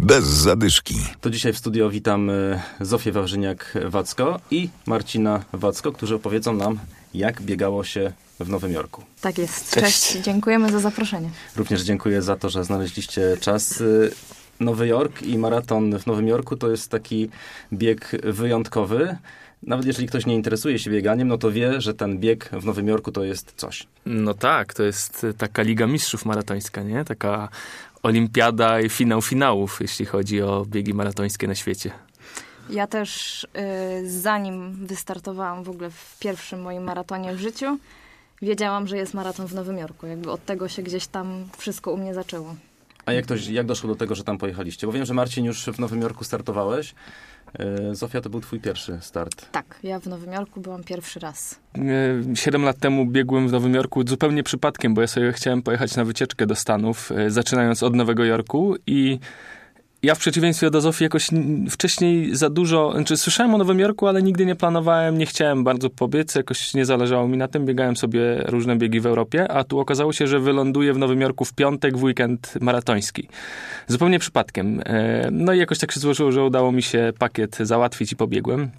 bez zadyszki. To dzisiaj w studio witam e, Zofię Wawrzyniak-Wacko i Marcina Wacko, którzy opowiedzą nam, jak biegało się w Nowym Jorku. Tak jest. Cześć. Cześć. Dziękujemy za zaproszenie. Również dziękuję za to, że znaleźliście czas. E, Nowy Jork i maraton w Nowym Jorku to jest taki bieg wyjątkowy. Nawet jeżeli ktoś nie interesuje się bieganiem, no to wie, że ten bieg w Nowym Jorku to jest coś. No tak, to jest taka Liga Mistrzów Maratońska, nie? Taka olimpiada i finał finałów, jeśli chodzi o biegi maratońskie na świecie. Ja też y, zanim wystartowałam w ogóle w pierwszym moim maratonie w życiu, wiedziałam, że jest maraton w Nowym Jorku. Jakby od tego się gdzieś tam wszystko u mnie zaczęło. A jak, to, jak doszło do tego, że tam pojechaliście? Bo wiem, że Marcin już w Nowym Jorku startowałeś. E, Zofia, to był twój pierwszy start. Tak, ja w Nowym Jorku byłam pierwszy raz. E, Siedem lat temu biegłem w Nowym Jorku zupełnie przypadkiem, bo ja sobie chciałem pojechać na wycieczkę do Stanów, e, zaczynając od Nowego Jorku i ja w przeciwieństwie do Zofii jakoś wcześniej za dużo, znaczy słyszałem o Nowym Jorku, ale nigdy nie planowałem, nie chciałem bardzo pobiec, jakoś nie zależało mi na tym, biegałem sobie różne biegi w Europie, a tu okazało się, że wyląduję w Nowym Jorku w piątek, w weekend maratoński. Zupełnie przypadkiem. No i jakoś tak się złożyło, że udało mi się pakiet załatwić i pobiegłem.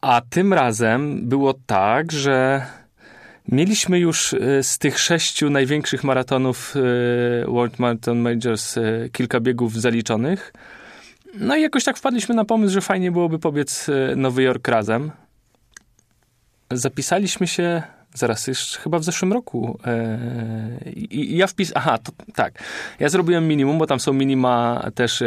A tym razem było tak, że Mieliśmy już e, z tych sześciu największych maratonów e, World Marathon Majors e, kilka biegów zaliczonych. No i jakoś tak wpadliśmy na pomysł, że fajnie byłoby pobiec Nowy Jork razem. Zapisaliśmy się zaraz, już chyba w zeszłym roku. I ja wpis... Aha, to, tak. Ja zrobiłem minimum, bo tam są minima też,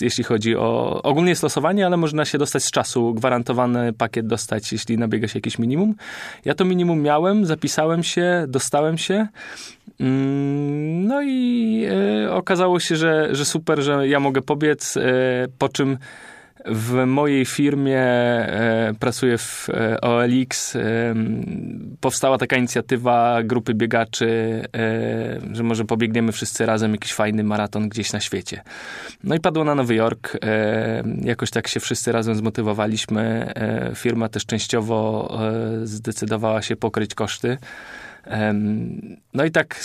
jeśli chodzi o... Ogólnie jest losowanie, ale można się dostać z czasu. Gwarantowany pakiet dostać, jeśli nabiega się jakieś minimum. Ja to minimum miałem, zapisałem się, dostałem się. Mm, no i okazało się, że, że super, że ja mogę pobiec, po czym w mojej firmie e, pracuję w e, OLX. E, powstała taka inicjatywa grupy biegaczy, e, że może pobiegniemy wszyscy razem jakiś fajny maraton gdzieś na świecie. No i padło na Nowy Jork. E, jakoś tak się wszyscy razem zmotywowaliśmy. E, firma też częściowo zdecydowała się pokryć koszty. No i tak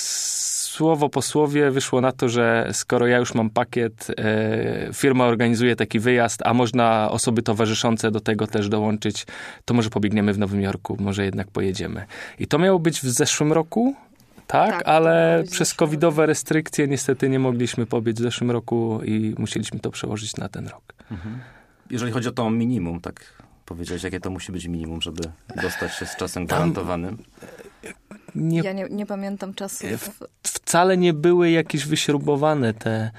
słowo po słowie wyszło na to, że skoro ja już mam pakiet, e, firma organizuje taki wyjazd, a można osoby towarzyszące do tego też dołączyć, to może pobiegniemy w Nowym Jorku, może jednak pojedziemy. I to miało być w zeszłym roku, tak, Tak, ale przez covidowe restrykcje niestety nie mogliśmy pobiec w zeszłym roku i musieliśmy to przełożyć na ten rok. Jeżeli chodzi o to minimum, tak powiedziałeś, jakie to musi być minimum, żeby dostać się z czasem gwarantowanym? Nie, Ja nie, nie pamiętam czasu. wcale nie były jakieś wyśrubowane te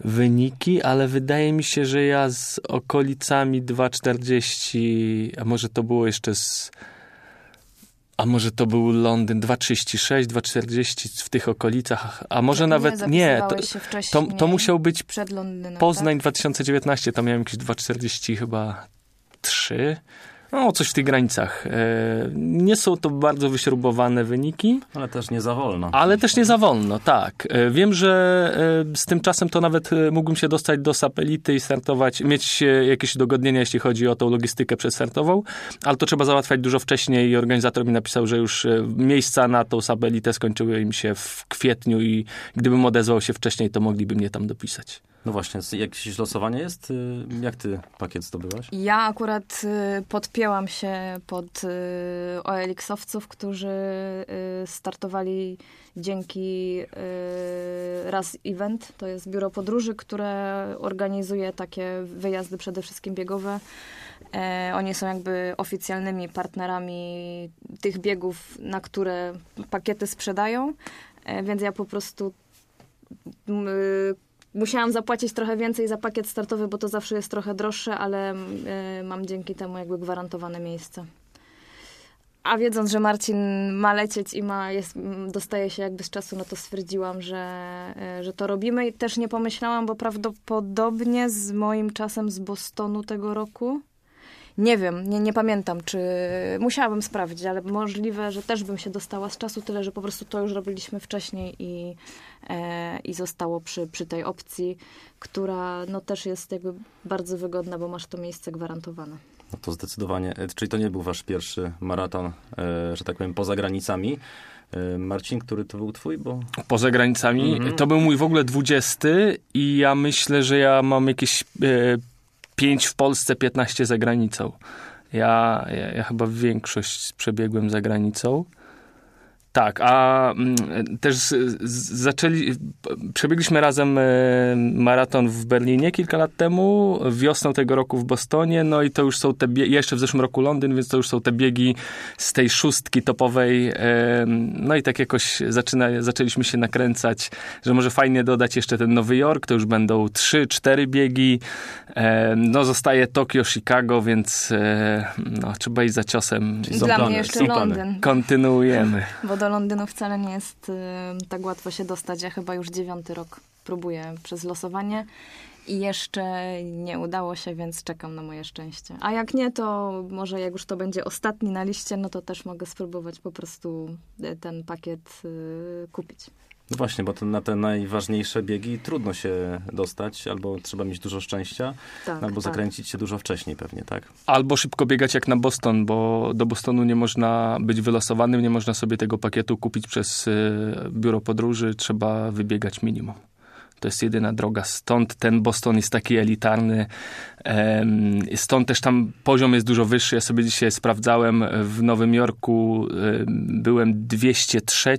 wyniki, ale wydaje mi się, że ja z okolicami 2,40, a może to było jeszcze z. A może to był Londyn 2,36, 2,40 w tych okolicach, a może nawet nie. To, to, to musiał być przed Londynem. Poznań tak? 2019, tam miałem jakieś 2,40 chyba 3. No, coś w tych granicach. E, Nie są to bardzo wyśrubowane wyniki, Ale też nie za wolno. ale też nie za wolno, tak. E, Wiem, że e, z tym czasem to nawet mógłbym się dostać do sapelity i startować, mieć jakieś udogodnienia, jeśli chodzi o tą logistykę przedstartową, ale to trzeba załatwiać dużo wcześniej i organizator mi napisał, że już miejsca na tą sapelitę skończyły im się w kwietniu i gdybym odezwał się wcześniej, to mogliby mnie tam dopisać. No właśnie, jakieś losowanie jest? Y, Jak ty pakiet zdobyłaś? Ja akurat y, podpięłam się pod y, OLX-owców, którzy startowali dzięki Raz Event. To jest biuro podróży, które organizuje takie wyjazdy przede wszystkim biegowe. E, oni są jakby oficjalnymi partnerami tych biegów, na które pakiety sprzedają. E, więc ja po prostu musiałam zapłacić trochę więcej za pakiet startowy, bo to zawsze jest trochę droższe, ale y, mam dzięki temu jakby gwarantowane miejsce. A wiedząc, że Marcin ma lecieć i ma, jest, m, dostaje się jakby z czasu, no to stwierdziłam, że, y, że to robimy. I też nie pomyślałam, bo prawdopodobnie z moim czasem z Bostonu tego roku, nie wiem, nie, nie pamiętam, czy musiałabym sprawdzić, ale możliwe, że też bym się dostała z czasu, tyle że po prostu to już robiliśmy wcześniej i, e, i zostało przy, przy tej opcji, która no, też jest jakby bardzo wygodna, bo masz to miejsce gwarantowane. No to zdecydowanie. E, Czyli to nie był wasz pierwszy maraton, e, że tak powiem, poza granicami. E, Marcin, który to był twój, bo... Poza granicami. Mhm. To był mój w ogóle 20 i ja myślę, że ja mam jakieś e, 5 w Polsce, 15 za granicą. Ja, ja, ja chyba większość przebiegłem za granicą. Tak, a mm, też zaczęli, przebiegliśmy razem e, maraton w Berlinie kilka lat temu, wiosną tego roku w Bostonie, no i to już są te biegi, jeszcze w zeszłym roku Londyn, więc to już są te biegi z tej szóstki topowej, e, no i tak jakoś zaczyna, zaczęliśmy się nakręcać, że może fajnie dodać jeszcze ten Nowy Jork, to już będą trzy, cztery biegi, e, no zostaje Tokio, Chicago, więc no, trzeba iść za ciosem. Dla mnie jeszcze. Londyn, Kontynuujemy. bo do Londynu wcale nie jest y, tak łatwo się dostać. Ja chyba już dziewiąty rok próbuję przez losowanie i jeszcze nie udało się, więc czekam na moje szczęście. A jak nie, to może jak już to będzie ostatni na liście, no to też mogę spróbować po prostu y, ten pakiet y, kupić. No właśnie, bo to na te najważniejsze biegi trudno się dostać, albo trzeba mieć dużo szczęścia, Tak, albo tak. zakręcić się dużo wcześniej pewnie, tak? Albo szybko biegać jak na Boston, bo do Bostonu nie można być wylosowanym, nie można sobie tego pakietu kupić przez y, biuro podróży, trzeba wybiegać minimum. To jest jedyna droga. Stąd ten Boston jest taki elitarny. Stąd też tam poziom jest dużo wyższy. Ja sobie dzisiaj sprawdzałem w Nowym Jorku, y, byłem 203,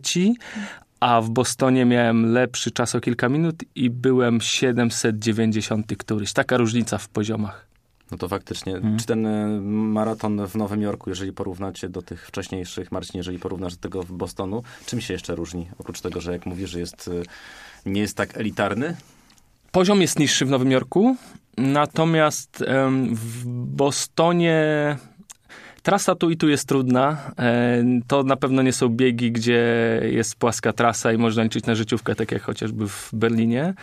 a w Bostonie miałem lepszy czas o kilka minut i byłem 790 któryś. Taka różnica w poziomach. No to faktycznie. Mhm. Czy ten e, maraton w Nowym Jorku, jeżeli porównacie do tych wcześniejszych, Marcin, jeżeli porównasz do tego w Bostonu, czym się jeszcze różni? Oprócz tego, że jak mówisz, że jest, e, nie jest tak elitarny, Poziom jest niższy w Nowym Jorku, natomiast w Bostonie trasa tu i tu jest trudna. E, To na pewno nie są biegi, gdzie jest płaska trasa i można liczyć na życiówkę, tak jak chociażby w Berlinie.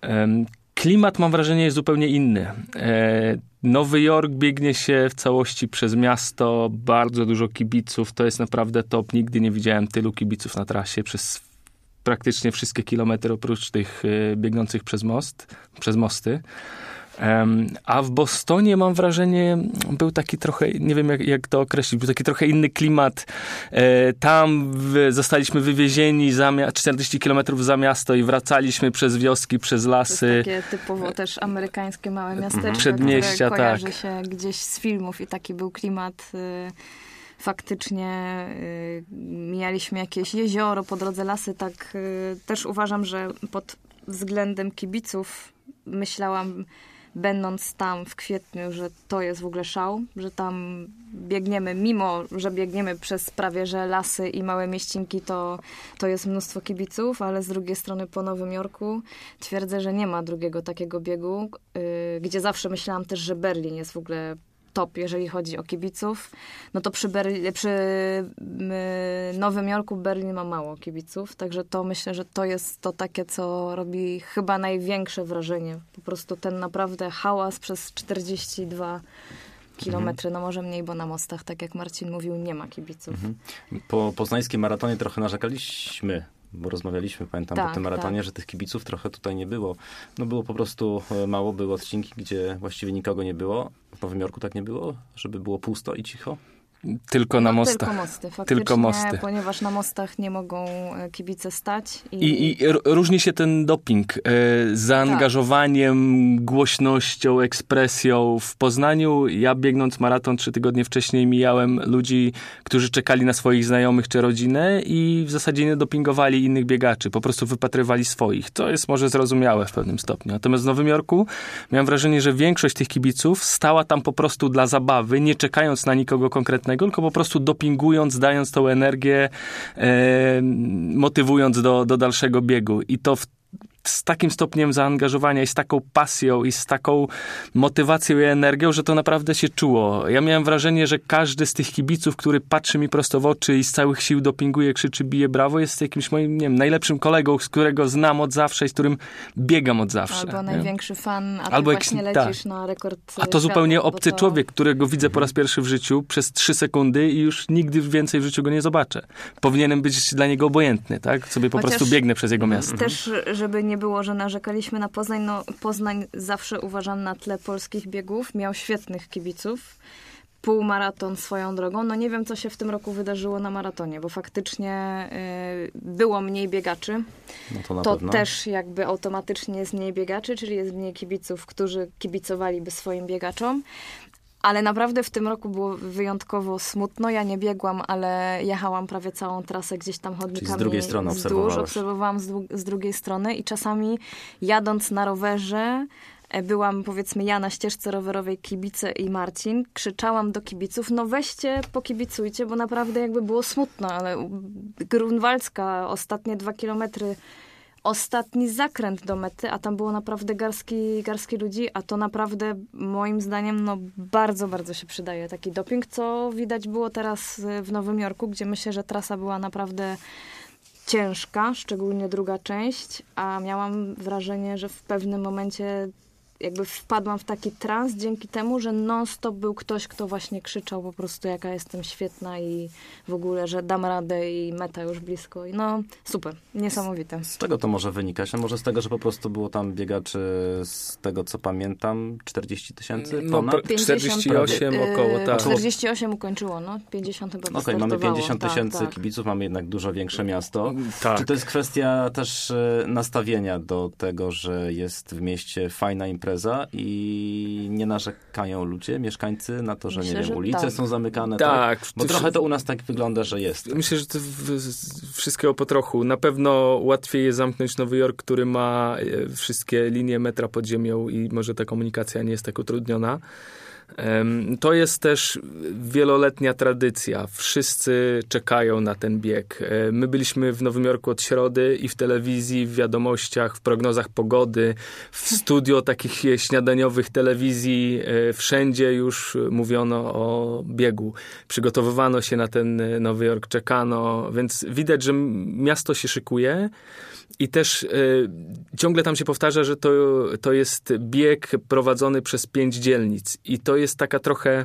Em, Klimat, mam wrażenie, jest zupełnie inny. E, Nowy Jork biegnie się w całości przez miasto, bardzo dużo kibiców, to jest naprawdę top. Nigdy nie widziałem tylu kibiców na trasie przez praktycznie wszystkie kilometry, oprócz tych e, biegnących przez most, przez mosty. A w Bostonie mam wrażenie, był taki trochę, nie wiem jak, jak to określić, był taki trochę inny klimat. E, Tam zostaliśmy wywiezieni za, mia- 40 kilometrów za miasto i wracaliśmy przez wioski, przez lasy. takie typowo też amerykańskie małe miasteczko, Przedmieścia, które kojarzy tak. się gdzieś z filmów i taki był klimat. Y, faktycznie y, mijaliśmy jakieś jezioro, po drodze lasy, tak y, też uważam, że pod względem kibiców myślałam, będąc tam w kwietniu, że to jest w ogóle szał, że tam biegniemy, mimo że biegniemy przez prawie że lasy i małe mieścinki, to, to jest mnóstwo kibiców, ale z drugiej strony po Nowym Jorku twierdzę, że nie ma drugiego takiego biegu, y, gdzie zawsze myślałam też, że Berlin jest w ogóle top, jeżeli chodzi o kibiców, no to przy, Berli- przy Nowym Jorku Berlin ma mało kibiców, także to myślę, że to jest to takie, co robi chyba największe wrażenie. Po prostu ten naprawdę hałas przez 42 kilometry, no może mniej, bo na mostach, tak jak Marcin mówił, nie ma kibiców. po poznańskim maratonie trochę narzekaliśmy, bo rozmawialiśmy, pamiętam, po Tak, tym maratonie, tak. że tych kibiców trochę tutaj nie było. No było po prostu e, mało, były odcinki, gdzie właściwie nikogo nie było. W Nowym Jorku tak nie było, żeby było pusto i cicho. Tylko na no, mostach. Tylko mosty, faktycznie, Tylko mosty. ponieważ na mostach nie mogą e, kibice stać. I, I, i różni się ten doping e, zaangażowaniem, głośnością, ekspresją. W Poznaniu, ja biegnąc maraton trzy tygodnie wcześniej, mijałem ludzi, którzy czekali na swoich znajomych czy rodzinę i w zasadzie nie dopingowali innych biegaczy, po prostu wypatrywali swoich. To jest może zrozumiałe w pewnym stopniu. Natomiast w Nowym Jorku miałem wrażenie, że większość tych kibiców stała tam po prostu dla zabawy, nie czekając na nikogo konkretnego, tylko po prostu dopingując, dając tą energię, e, motywując do, do dalszego biegu. I to w, z takim stopniem zaangażowania i z taką pasją i z taką motywacją i energią, że to naprawdę się czuło. Ja miałem wrażenie, że każdy z tych kibiców, który patrzy mi prosto w oczy i z całych sił dopinguje, krzyczy, bije brawo, jest jakimś moim, nie wiem, najlepszym kolegą, z którego znam od zawsze i z którym biegam od zawsze. Albo nie? największy fan, a Albo właśnie lecisz na rekord A świata, to zupełnie bo obcy to- człowiek, którego widzę po raz pierwszy w życiu przez trzy sekundy i już nigdy więcej w życiu go nie zobaczę. Powinienem być dla niego obojętny, tak? Sobie po Chociaż- prostu biegnę przez jego miasto. Też, żeby nie było, że narzekaliśmy na Poznań, no Poznań zawsze uważam na tle polskich biegów, miał świetnych kibiców. półmaraton swoją drogą. No nie wiem, co się w tym roku wydarzyło na maratonie, bo faktycznie y, było mniej biegaczy. No to to też jakby automatycznie jest mniej biegaczy, czyli jest mniej kibiców, którzy kibicowaliby swoim biegaczom. Ale naprawdę w tym roku było wyjątkowo smutno. Ja nie biegłam, ale jechałam prawie całą trasę gdzieś tam chodnikami. drugiej strony wzdłuż. Obserwowałam z, z drugiej strony i czasami jadąc na rowerze, e, byłam powiedzmy ja na ścieżce rowerowej, kibice i Marcin, krzyczałam do kibiców, no weźcie, pokibicujcie, bo naprawdę jakby było smutno, ale Grunwaldzka ostatnie dwa kilometry ostatni zakręt do mety, a tam było naprawdę garski, garski ludzi, a to naprawdę moim zdaniem no, bardzo, bardzo się przydaje. Taki doping, co widać było teraz y, w Nowym Jorku, gdzie myślę, że trasa była naprawdę ciężka, szczególnie druga część, a miałam wrażenie, że w pewnym momencie jakby wpadłam w taki trans dzięki temu, że non-stop był ktoś, kto właśnie krzyczał po prostu, jaka jestem świetna i w ogóle, że dam radę i meta już blisko. I no, super, niesamowite. Z czego to może wynikać? A może z tego, że po prostu było tam biegaczy, z tego co pamiętam, 40 tysięcy No, ponad? pra- 48 y, około, tak. 48 ukończyło, no. 50 chyba Okej, mamy wystartowało. 50 Tak, tysięcy tak. kibiców, mamy jednak dużo większe miasto. Tak. Czy to jest kwestia też e, nastawienia do tego, że jest w mieście fajna impreza i nie narzekają ludzie, mieszkańcy na to, że Myślę, nie wiem, że ulice tak. są zamykane, tak? Tak, Bo ty trochę to u nas tak wygląda, że jest. Myślę, że to wszystkiego po trochu. Na pewno łatwiej jest zamknąć Nowy Jork, który ma e, wszystkie linie metra pod ziemią i może ta komunikacja nie jest tak utrudniona. To jest też wieloletnia tradycja. Wszyscy czekają na ten bieg. E, My byliśmy w Nowym Jorku od środy i w telewizji, w wiadomościach, w prognozach pogody, w studio takich śniadaniowych telewizji. e, Wszędzie już mówiono o biegu. Przygotowywano się na ten Nowy Jork, czekano, więc widać, że miasto się szykuje. I też e, ciągle tam się powtarza, że to, to jest bieg prowadzony przez pięć dzielnic. I to jest taka trochę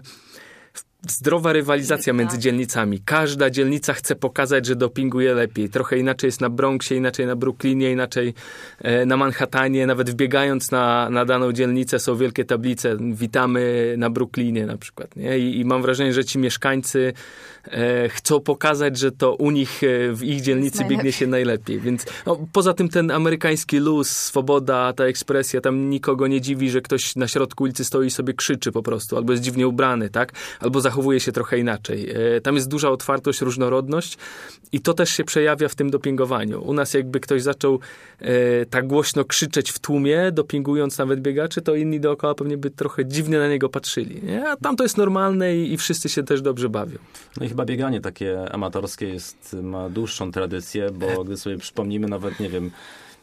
zdrowa rywalizacja Tak. między dzielnicami. Każda dzielnica chce pokazać, że dopinguje lepiej. Trochę inaczej jest na Bronxie, inaczej na Brooklynie, inaczej e, na Manhattanie. Nawet wbiegając na, na daną dzielnicę są wielkie tablice. Witamy na Brooklynie na przykład. Nie? I, I mam wrażenie, że ci mieszkańcy e, chcą pokazać, że to u nich e, w ich dzielnicy biegnie się najlepiej. Więc no, poza tym ten amerykański luz, swoboda, ta ekspresja, tam nikogo nie dziwi, że ktoś na środku ulicy stoi i sobie krzyczy po prostu, albo jest dziwnie ubrany, tak? Albo zachowuje się trochę inaczej. E, Tam jest duża otwartość, różnorodność i to też się przejawia w tym dopingowaniu. U nas jakby ktoś zaczął e, tak głośno krzyczeć w tłumie, dopingując nawet biegaczy, to inni dookoła pewnie by trochę dziwnie na niego patrzyli. Nie? A tam to jest normalne i, i wszyscy się też dobrze bawią. No i chyba bieganie takie amatorskie jest, ma dłuższą tradycję, bo gdy sobie przypomnimy nawet, nie wiem,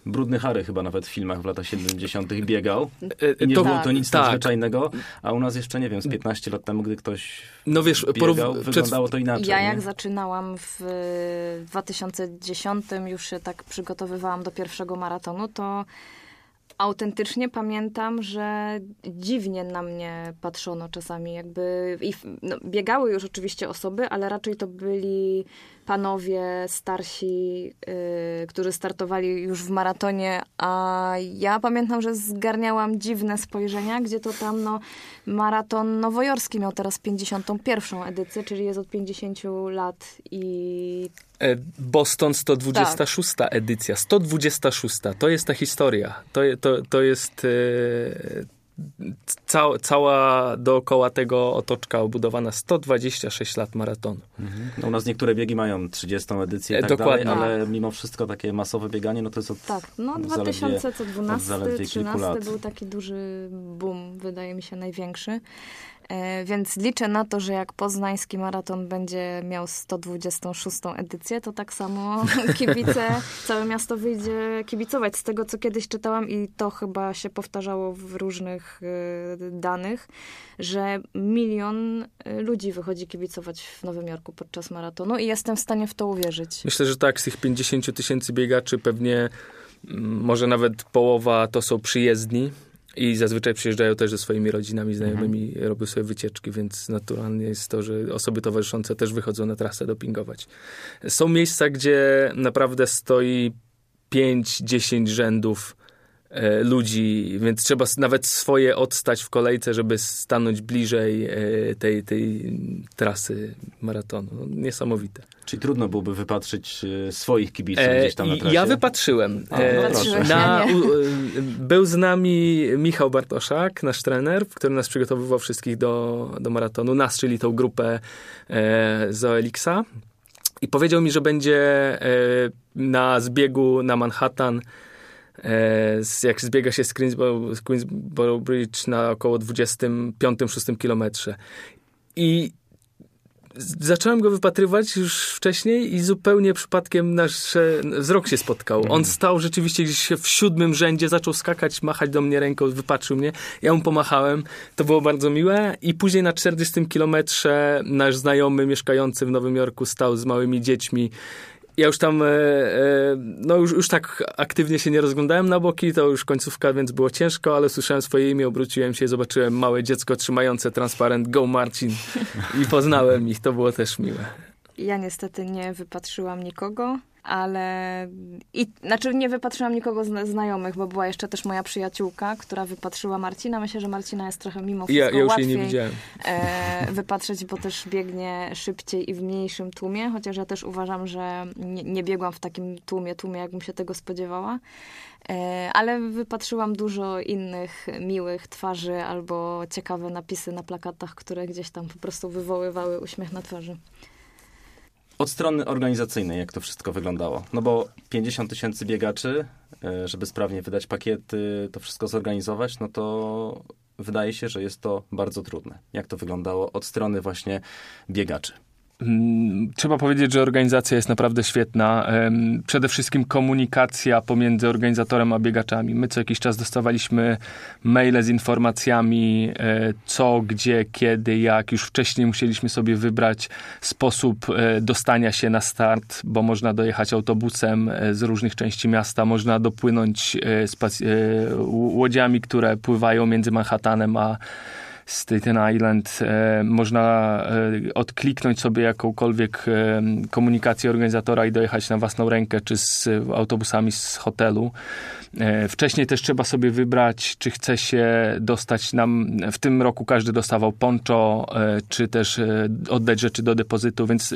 Brudny Harry chyba nawet w filmach w latach 70. biegał. E, I nie to- było to nic tak. nadzwyczajnego, a u nas jeszcze, nie wiem, z 15 lat temu, gdy ktoś No wiesz, biegał, porów- wyglądało to inaczej. Ja nie? jak zaczynałam w y, 2010, już się tak przygotowywałam do pierwszego maratonu, to autentycznie pamiętam, że dziwnie na mnie patrzono czasami. Jakby i, w- no, biegały już oczywiście osoby, ale raczej to byli panowie starsi, y, którzy startowali już w maratonie, a ja pamiętam, że zgarniałam dziwne spojrzenia, gdzie to tam no, maraton nowojorski miał teraz 51. edycję, czyli jest od 50 lat i E, Boston 126 edycja. 126. To jest ta historia. To, to, to jest e, ca, cała dookoła tego otoczka obudowana 126 lat maratonu. Mhm. No, u nas niektóre biegi mają 30. edycję i E, tak dokładnie. dalej, ale mimo wszystko takie masowe bieganie, no to jest od tak, no zaledwie- 2012, od zaledwie kilku 13 lat. był taki duży boom, wydaje mi się największy. E, więc liczę na to, że jak poznański maraton będzie miał 126 edycję, to tak samo kibice, całe miasto wyjdzie kibicować. Z tego, co kiedyś czytałam i to chyba się powtarzało w różnych e, danych, że milion e, ludzi wychodzi kibicować w Nowym Jorku podczas maratonu i jestem w stanie w to uwierzyć. Myślę, że tak, z tych 50 tysięcy biegaczy pewnie mm, może nawet połowa to są przyjezdni. I zazwyczaj przyjeżdżają też ze swoimi rodzinami, znajomymi, robią sobie wycieczki, więc naturalnie jest to, że osoby towarzyszące też wychodzą na trasę dopingować. Są miejsca, gdzie naprawdę stoi 5-10 rzędów ludzi, więc trzeba nawet swoje odstać w kolejce, żeby stanąć bliżej e, tej, tej trasy maratonu. No, niesamowite. Czyli trudno byłoby wypatrzyć e, swoich kibiców E, gdzieś tam na trasie. ja wypatrzyłem. A, no E, proszę. na, u, e, był z nami Michał Bartoszak, nasz trener, który nas przygotowywał wszystkich do, do maratonu. Nas, czyli tą grupę e, z OLX-a. I powiedział mi, że będzie e, na zbiegu na Manhattan e, jak zbiega się z Queensboro, z Queensboro Bridge na około 25-6 kilometrze. I zacząłem go wypatrywać już wcześniej i zupełnie przypadkiem nasz e, wzrok się spotkał. On stał rzeczywiście gdzieś w siódmym rzędzie, zaczął skakać, machać do mnie ręką, wypatrzył mnie. Ja mu pomachałem, to było bardzo miłe. I później na 40 kilometrze nasz znajomy mieszkający w Nowym Jorku stał z małymi dziećmi ja już tam, e, e, no już, już tak aktywnie się nie rozglądałem na boki, to już końcówka, więc było ciężko, ale słyszałem swoje imię, obróciłem się i zobaczyłem małe dziecko trzymające transparent Go Marcin i poznałem ich, to było też miłe. Ja niestety nie wypatrzyłam nikogo, ale i znaczy nie wypatrzyłam nikogo z znajomych, bo była jeszcze też moja przyjaciółka, która wypatrzyła Marcina. Myślę, że Marcina jest trochę mimo wszystko Ja, ja już łatwiej jej nie widziałem. e, wypatrzeć, bo też biegnie szybciej i w mniejszym tłumie, chociaż ja też uważam, że nie, nie biegłam w takim tłumie, tłumie, jakbym się tego spodziewała. E, ale wypatrzyłam dużo innych miłych twarzy albo ciekawe napisy na plakatach, które gdzieś tam po prostu wywoływały uśmiech na twarzy. Od strony organizacyjnej, jak to wszystko wyglądało? No bo 50 tysięcy biegaczy, e, żeby sprawnie wydać pakiety, to wszystko zorganizować, no to wydaje się, że jest to bardzo trudne. Jak to wyglądało od strony właśnie biegaczy? Mm, Trzeba powiedzieć, że organizacja jest naprawdę świetna. Przede wszystkim komunikacja pomiędzy organizatorem a biegaczami. My co jakiś czas dostawaliśmy maile z informacjami, e, co, gdzie, kiedy, jak. Już wcześniej musieliśmy sobie wybrać sposób e, dostania się na start, bo można dojechać autobusem e, z różnych części miasta, można dopłynąć łodziami, które pływają między Manhattanem a Staten Island. E, można e, odkliknąć sobie jakąkolwiek e, komunikację organizatora i dojechać na własną rękę, czy z autobusami z hotelu. Wcześniej też trzeba sobie wybrać, czy chce się dostać nam, w tym roku każdy dostawał poncho, czy też oddać rzeczy do depozytu, więc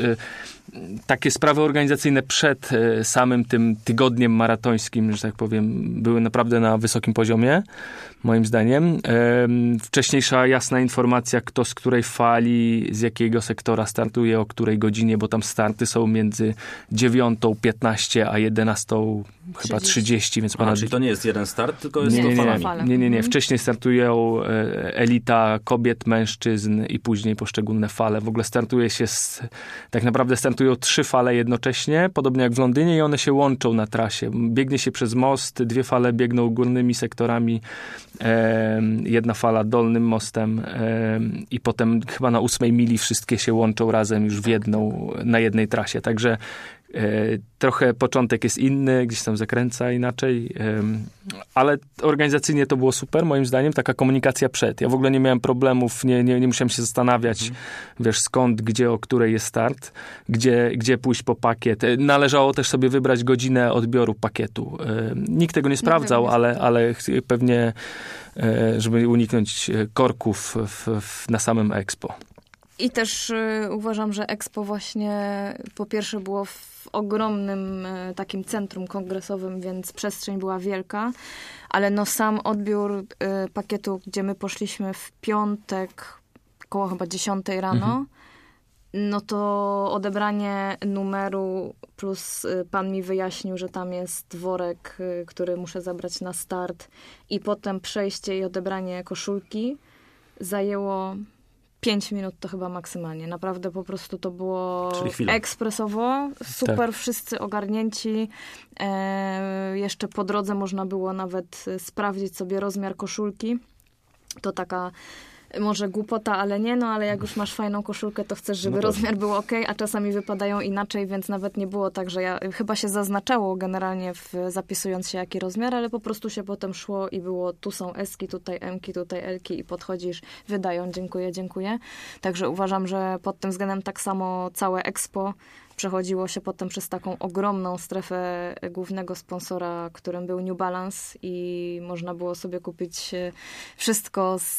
takie sprawy organizacyjne przed samym tym tygodniem maratońskim, że tak powiem, były naprawdę na wysokim poziomie, moim zdaniem. Em, Wcześniejsza jasna informacja, kto z której fali, z jakiego sektora startuje, o której godzinie, bo tam starty są między 9.15 a 11 chyba 30, więc A, ponad czyli to nie jest jeden start, tylko jest nie, to nie, nie, nie, nie, nie. Mhm. Wcześniej startują e, elita kobiet, mężczyzn i później poszczególne fale. W ogóle startuje się, z, tak naprawdę startują trzy fale jednocześnie, podobnie jak w Londynie i one się łączą na trasie. Biegnie się przez most, dwie fale biegną górnymi sektorami, jedna fala dolnym mostem i potem chyba na ósmej mili wszystkie się łączą razem już w jedną, na jednej trasie. Także trochę początek jest inny, gdzieś tam zakręca inaczej, ale organizacyjnie to było super, moim zdaniem, taka komunikacja przed. Ja w ogóle nie miałem problemów, nie, nie, nie musiałem się zastanawiać, wiesz, skąd, gdzie, o której jest start, gdzie, gdzie pójść po pakiet. E, Należało też sobie wybrać godzinę odbioru pakietu. Em, Nikt tego nie sprawdzał, ale, ale pewnie, e, żeby uniknąć e, korków w, w, na samym Expo. I też y, uważam, że Expo właśnie po pierwsze było w ogromnym y, takim centrum kongresowym, więc przestrzeń była wielka, ale no sam odbiór y, pakietu, gdzie my poszliśmy w piątek koło chyba 10 rano, Mhm. no to odebranie numeru plus pan mi wyjaśnił, że tam jest worek, który muszę zabrać na start i potem przejście i odebranie koszulki zajęło 5 minut to chyba maksymalnie. Naprawdę po prostu to było ekspresowo, super, wszyscy ogarnięci. E, jeszcze po drodze można było nawet e, sprawdzić sobie rozmiar koszulki. To taka może głupota, ale nie, no ale jak już masz fajną koszulkę, to chcesz, żeby No tak. rozmiar był ok, a czasami wypadają inaczej, więc nawet nie było tak, że ja chyba się zaznaczało generalnie w, zapisując się jaki rozmiar, ale po prostu się potem szło i było tu są eski, tutaj emki, tutaj elki i podchodzisz, wydają, dziękuję, dziękuję. Także uważam, że pod tym względem tak samo całe expo Przechodziło się potem przez taką ogromną strefę głównego sponsora, którym był New Balance i można było sobie kupić e, wszystko z,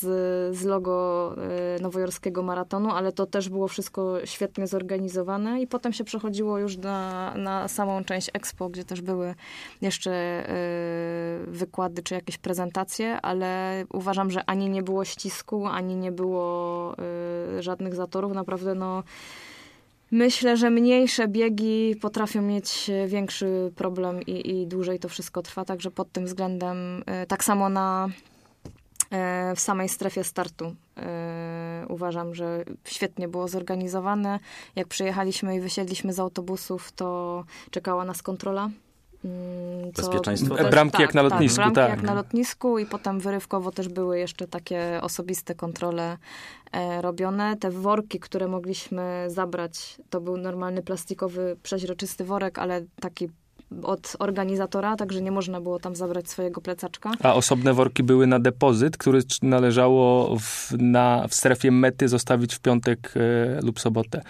z logo e, nowojorskiego maratonu, ale to też było wszystko świetnie zorganizowane i potem się przechodziło już na, na samą część Expo, gdzie też były jeszcze e, wykłady czy jakieś prezentacje, ale uważam, że ani nie było ścisku, ani nie było żadnych zatorów. Naprawdę no Myślę, że mniejsze biegi potrafią mieć większy problem i, i dłużej to wszystko trwa, także pod tym względem e, tak samo na e, w samej strefie startu. E, uważam, że świetnie było zorganizowane. Jak przyjechaliśmy i wysiedliśmy z autobusów, to czekała nas kontrola co, Bezpieczeństwo? Też, bramki tak, jak na tak, lotnisku, tak. Bramki tak. jak na lotnisku i potem wyrywkowo też były jeszcze takie osobiste kontrole e, robione. Te worki, które mogliśmy zabrać, to był normalny plastikowy, przeźroczysty worek, ale taki od organizatora, także nie można było tam zabrać swojego plecaczka. A osobne worki były na depozyt, który należało w, na, w strefie mety zostawić w piątek e, lub sobotę.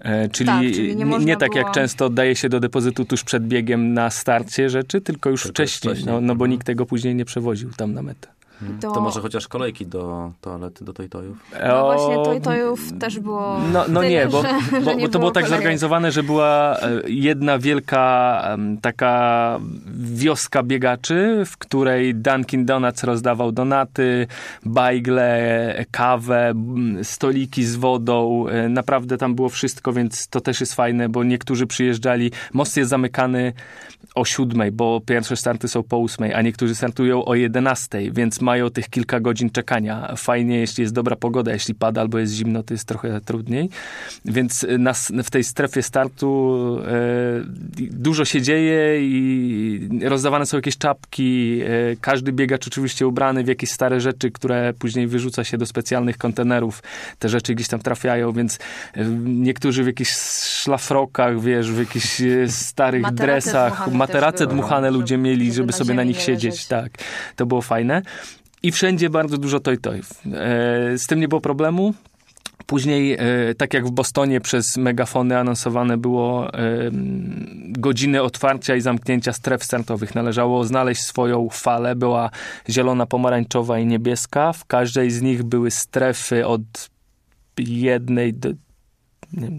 E, czyli, tak, czyli nie, nie, tak było... jak często oddaje się do depozytu tuż przed biegiem na starcie rzeczy, tylko już tylko wcześniej, wcześniej. No, no bo mhm. nikt tego później nie przewoził tam na metę. Hmm. To... to... może chociaż kolejki do toalety, do tojtojów? No właśnie, tojtojów też było... No, no nie, bo, że, bo, że nie bo to było tak zorganizowane, że była e, jedna wielka taka wioska biegaczy, w której Dunkin Donuts rozdawał donaty, bajgle, kawę, stoliki z wodą. E, naprawdę tam było wszystko, więc to też jest fajne, bo niektórzy przyjeżdżali. Most jest zamykany o siódmej, bo pierwsze starty są po ósmej, a niektórzy startują o jedenastej, więc mają tych kilka godzin czekania. Fajnie, jeśli jest dobra pogoda, jeśli pada albo jest zimno, to jest trochę trudniej. Więc nas, w tej strefie startu e, dużo się dzieje i rozdawane są jakieś czapki. E, każdy biegacz oczywiście ubrany w jakieś stare rzeczy, które później wyrzuca się do specjalnych kontenerów. Te rzeczy gdzieś tam trafiają, więc niektórzy w jakichś szlafrokach, wiesz, w jakichś starych dresach, materace dmuchane ludzie mieli, żeby, żeby sobie na nich siedzieć. Tak, to było fajne. I wszędzie bardzo dużo toj-tojów. E, z tym nie było problemu. Później, e, tak jak w Bostonie przez megafony anonsowane było godziny otwarcia i zamknięcia stref startowych. Należało znaleźć swoją falę. Była zielona, pomarańczowa i niebieska. W każdej z nich były strefy od jednej do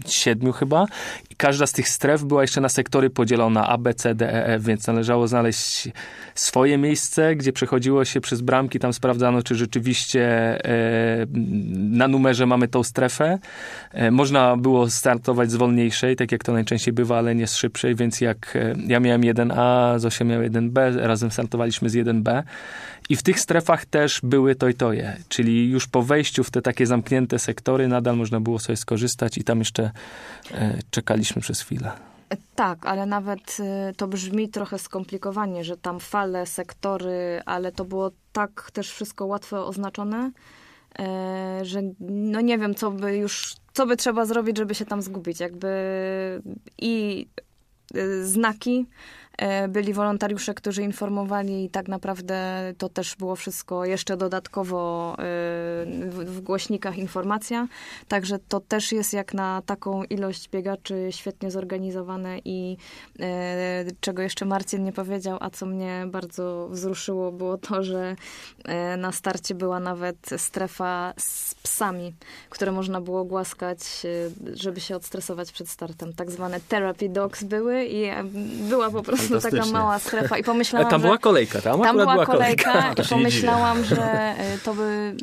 siedmiu chyba. I każda z tych stref była jeszcze na sektory podzielona A, B, C, D, E, F, więc należało znaleźć swoje miejsce, gdzie przechodziło się przez bramki, tam sprawdzano, czy rzeczywiście e, na numerze mamy tą strefę. E, można było startować z wolniejszej, tak jak to najczęściej bywa, ale nie z szybszej, więc jak e, ja miałem 1A, Zosia miał 1B, razem startowaliśmy z 1B i w tych strefach też były toj-toje, czyli już po wejściu w te takie zamknięte sektory nadal można było sobie skorzystać i tam jeszcze e, czekaliśmy przez chwilę. Tak, ale nawet e, to brzmi trochę skomplikowanie, że tam fale, sektory, ale to było tak też wszystko łatwo oznaczone, e, że no nie wiem, co by już, co by trzeba zrobić, żeby się tam zgubić. Jakby i znaki, E, byli wolontariusze, którzy informowali i tak naprawdę to też było wszystko jeszcze dodatkowo e, w głośnikach informacja. Także to też jest jak na taką ilość biegaczy świetnie zorganizowane i e, czego jeszcze Marcin nie powiedział, a co mnie bardzo wzruszyło, było to, że na starcie była nawet strefa z psami, które można było głaskać, żeby się odstresować przed startem. Tak zwane therapy dogs były i była po prostu taka mała strefa i pomyślałam, Tam była kolejka, tam, tam była, była kolejka, kolejka i pomyślałam, że e, to by,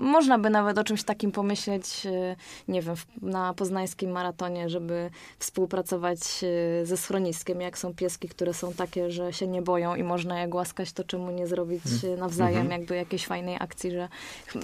można by nawet o czymś takim pomyśleć, e, nie wiem, na poznańskim maratonie, żeby współpracować e, ze schroniskiem, jak są pieski, które są takie, że się nie boją i można je głaskać, to czemu nie zrobić mm. nawzajem mhm. jakby jakiejś fajnej akcji, że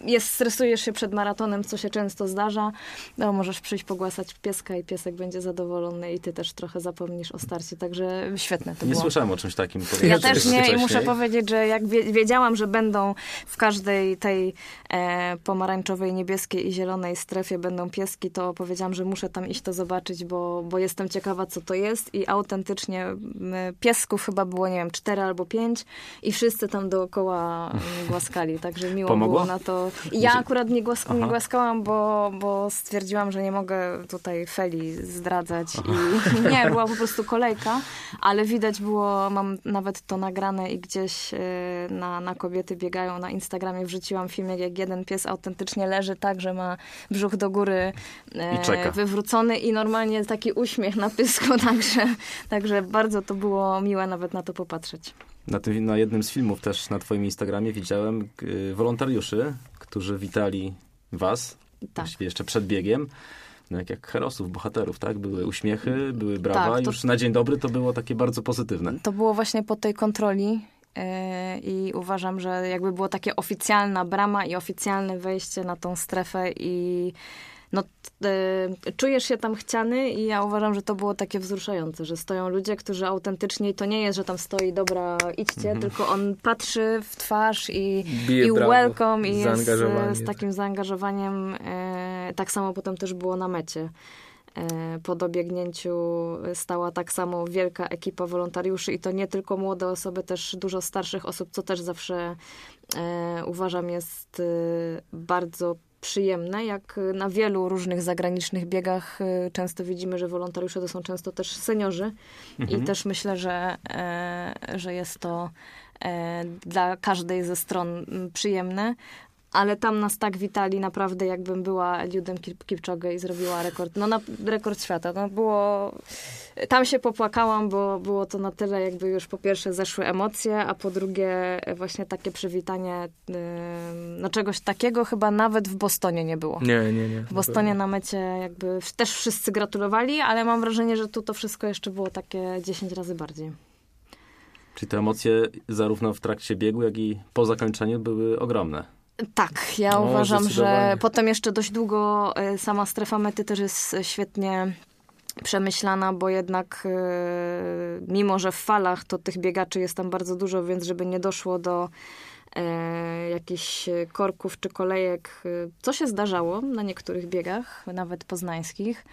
jest, stresujesz się przed maratonem, co się często zdarza, no możesz przyjść pogłasać pieska i piesek będzie zadowolony i ty też trochę zapomnisz o starcie, także świetne Nie było... słyszałem o czymś takim. Ja też nie i muszę powiedzieć, że jak wiedziałam, że będą w każdej tej e, pomarańczowej, niebieskiej i zielonej strefie będą pieski, to powiedziałam, że muszę tam iść to zobaczyć, bo, bo jestem ciekawa, co to jest i autentycznie piesków chyba było, nie wiem, cztery albo pięć i wszyscy tam dookoła głaskali, także miło Pomogło? było na to. I ja akurat nie, nie głaskałam, bo, bo stwierdziłam, że nie mogę tutaj Feli zdradzać i nie, była po prostu kolejka, ale widać było, mam nawet to nagrane i gdzieś e, na, na kobiety biegają na Instagramie wrzuciłam filmik, jak jeden pies autentycznie leży tak, że ma brzuch do góry e, I wywrócony i normalnie taki uśmiech na pysku, także, także bardzo to było miłe nawet na to popatrzeć. Na, tym, na jednym z filmów też na twoim Instagramie widziałem y, wolontariuszy, którzy witali was, tak. jeszcze przed biegiem. No jak, jak herosów, bohaterów, tak? Były uśmiechy, były brawa. Tak, to... Już na dzień dobry to było takie bardzo pozytywne. To było właśnie po tej kontroli yy, i uważam, że jakby było takie oficjalna brama i oficjalne wejście na tą strefę i no, y, czujesz się tam chciany i ja uważam, że to było takie wzruszające, że stoją ludzie, którzy autentycznie, to nie jest, że tam stoi, dobra, idźcie, mhm. tylko on patrzy w twarz i, i welcome i jest z takim zaangażowaniem. Y, tak samo potem też było na mecie. Po dobiegnięciu stała tak samo wielka ekipa wolontariuszy i to nie tylko młode osoby, też dużo starszych osób, co też zawsze uważam jest bardzo przyjemne, jak na wielu różnych zagranicznych biegach y, często widzimy, że wolontariusze to są często też seniorzy mhm. i też myślę, że, e, że jest to e, dla każdej ze stron przyjemne, ale tam nas tak witali naprawdę, jakbym była Eliudem Kipczogę i zrobiła rekord, no na, rekord świata. No było, tam się popłakałam, bo było to na tyle jakby już po pierwsze zeszły emocje, a po drugie właśnie takie przywitanie, yy, no czegoś takiego chyba nawet w Bostonie nie było. Nie, nie, nie. W Bostonie na mecie jakby też wszyscy gratulowali, ale mam wrażenie, że tu to wszystko jeszcze było takie 10 razy bardziej. Czyli te emocje zarówno w trakcie biegu, jak i po zakończeniu były ogromne. Tak, ja no, uważam, że potem jeszcze dość długo e, sama strefa mety też jest świetnie przemyślana, bo jednak e, mimo, że w falach to tych biegaczy jest tam bardzo dużo, więc żeby nie doszło do e, jakichś korków czy kolejek, e, co się zdarzało na niektórych biegach, nawet poznańskich,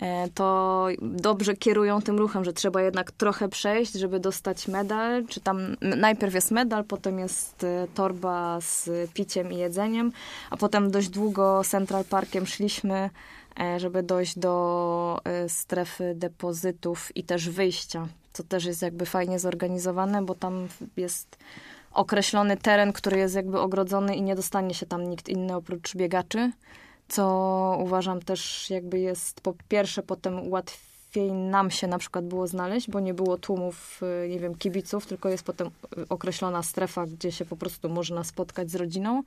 e, to dobrze kierują tym ruchem, że trzeba jednak trochę przejść, żeby dostać medal, czy tam najpierw jest medal, potem jest e, torba z piciem i jedzeniem, a potem dość długo Central Parkiem szliśmy, e, żeby dojść do e, strefy depozytów i też wyjścia, co też jest jakby fajnie zorganizowane, bo tam jest określony teren, który jest jakby ogrodzony i nie dostanie się tam nikt inny oprócz biegaczy, co uważam też jakby jest po pierwsze potem łatwiej nam się na przykład było znaleźć, bo nie było tłumów, y, nie wiem, kibiców, tylko jest potem określona strefa, gdzie się po prostu można spotkać z rodziną.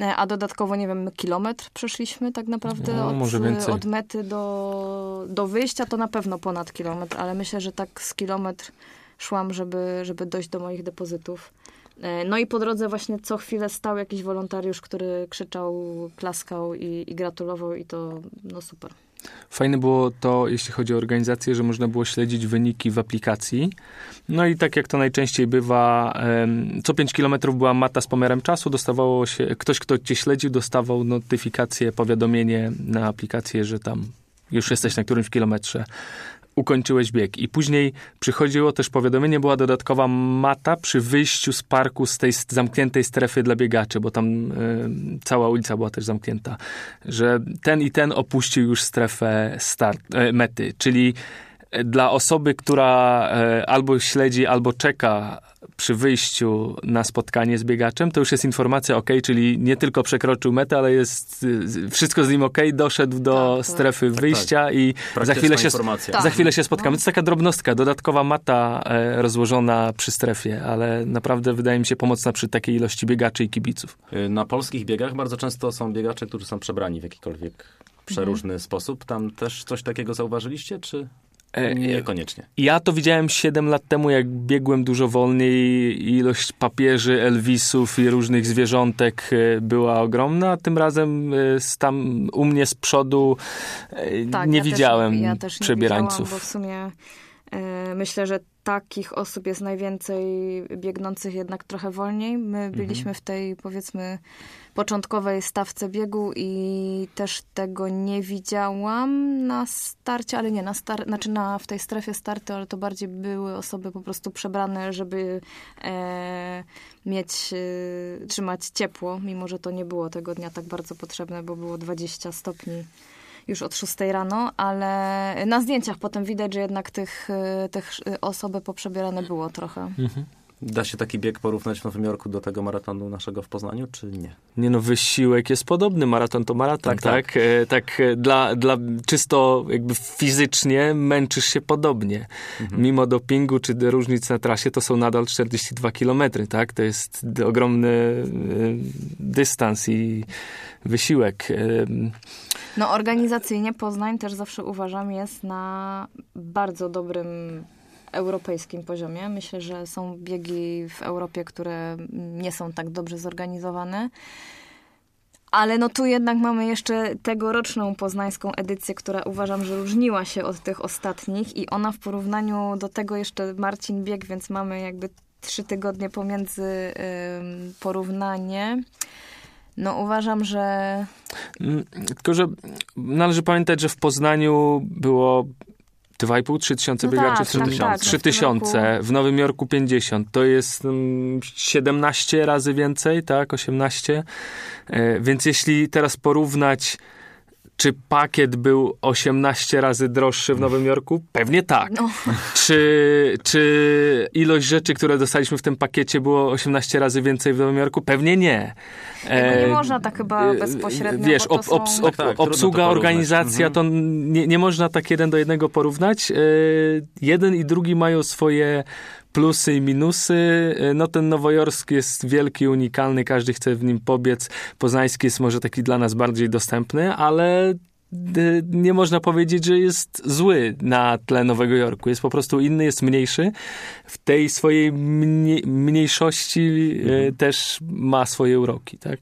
E, a dodatkowo, nie wiem, kilometr przeszliśmy tak naprawdę no, od, od mety do, do wyjścia, to na pewno ponad kilometr, ale myślę, że tak z kilometr szłam, żeby, żeby dojść do moich depozytów. E, no i po drodze właśnie co chwilę stał jakiś wolontariusz, który krzyczał, klaskał i, i gratulował i to no super. Fajne było to, jeśli chodzi o organizację, że można było śledzić wyniki w aplikacji. No i tak jak to najczęściej bywa, co 5 kilometrów była mata z pomiarem czasu, dostawało się, ktoś, kto cię śledził, dostawał notyfikację, powiadomienie na aplikację, że tam już jesteś na którymś kilometrze ukończyłeś bieg. I później przychodziło też powiadomienie, była dodatkowa mata przy wyjściu z parku z tej zamkniętej strefy dla biegaczy, bo tam y, cała ulica była też zamknięta, że ten i ten opuścił już strefę start, y, mety, czyli dla osoby, która y, albo śledzi, albo czeka przy wyjściu na spotkanie z biegaczem, to już jest informacja ok, czyli nie tylko przekroczył metę, ale jest wszystko z nim ok, doszedł do tak, strefy tak, wyjścia tak. i za chwilę, się, za chwilę się spotkamy. No. To jest taka drobnostka, dodatkowa mata e, rozłożona przy strefie, ale naprawdę wydaje mi się pomocna przy takiej ilości biegaczy i kibiców. Y, na polskich biegach bardzo często są biegacze, którzy są przebrani w jakikolwiek przeróżny mhm. sposób. Tam też coś takiego zauważyliście, czy... E, Niekoniecznie. Ja to widziałem 7 lat temu, jak biegłem dużo wolniej. Ilość papieży, Elvisów i różnych zwierzątek e, była ogromna. Tym razem e, tam u mnie z przodu tak, nie ja widziałem też, ja też nie przebierańców. bo w sumie myślę, że takich osób jest najwięcej biegnących jednak trochę wolniej. My byliśmy w tej, powiedzmy, początkowej stawce biegu i też tego nie widziałam na starcie, ale nie, na star znaczy na, w tej strefie startu, ale to bardziej były osoby po prostu przebrane, żeby e, mieć, e, trzymać ciepło, mimo że to nie było tego dnia tak bardzo potrzebne, bo było 20 stopni już od 6 rano, ale na zdjęciach potem widać, że jednak tych, e, tych osoby poprzebierane było trochę. Mhm. Da się taki bieg porównać w Nowym Jorku do tego maratonu naszego w Poznaniu, czy nie? Nie no, wysiłek jest podobny, maraton to maraton, Tak, tak? Tak, e, tak e, dla, dla czysto jakby fizycznie męczysz się podobnie. Mimo dopingu czy różnic na trasie, to są nadal 42 km, tak? To jest ogromny e, dystans i wysiłek. E, No organizacyjnie Poznań też zawsze uważam jest na bardzo dobrym europejskim poziomie. Myślę, że są biegi w Europie, które nie są tak dobrze zorganizowane. Ale no tu jednak mamy jeszcze tegoroczną poznańską edycję, która uważam, że różniła się od tych ostatnich i ona w porównaniu do tego jeszcze Marcin bieg, więc mamy jakby trzy tygodnie pomiędzy ym, porównanie. No uważam, że Mm, Tylko, że należy pamiętać, że w Poznaniu było 2,5-3 tysiące No biegaczy, tak, tak, tak, 3 w tym tysiące, w Nowym Jorku 50. To jest mm, 17 razy więcej, tak, 18. E, Więc jeśli teraz porównać, czy pakiet był 18 razy droższy w Nowym Jorku? Pewnie tak. no, Czy, czy ilość rzeczy, które dostaliśmy w tym pakiecie było 18 razy więcej w Nowym Jorku? Pewnie nie. Jakby nie E, można tak chyba e, bezpośrednio, Wiesz, to ob, ob, ob, Tak, tak, trudno to obsługa, porównać. organizacja, Mhm. to nie, nie można tak jeden do jednego porównać. E, jeden i drugi mają swoje plusy i minusy. E, No ten nowojorski jest wielki, unikalny, każdy chce w nim pobiec. Poznański jest może taki dla nas bardziej dostępny, ale y, nie można powiedzieć, że jest zły na tle Nowego Jorku. Jest po prostu inny, jest mniejszy. W tej swojej mniej, mniejszości y, też ma swoje uroki, tak?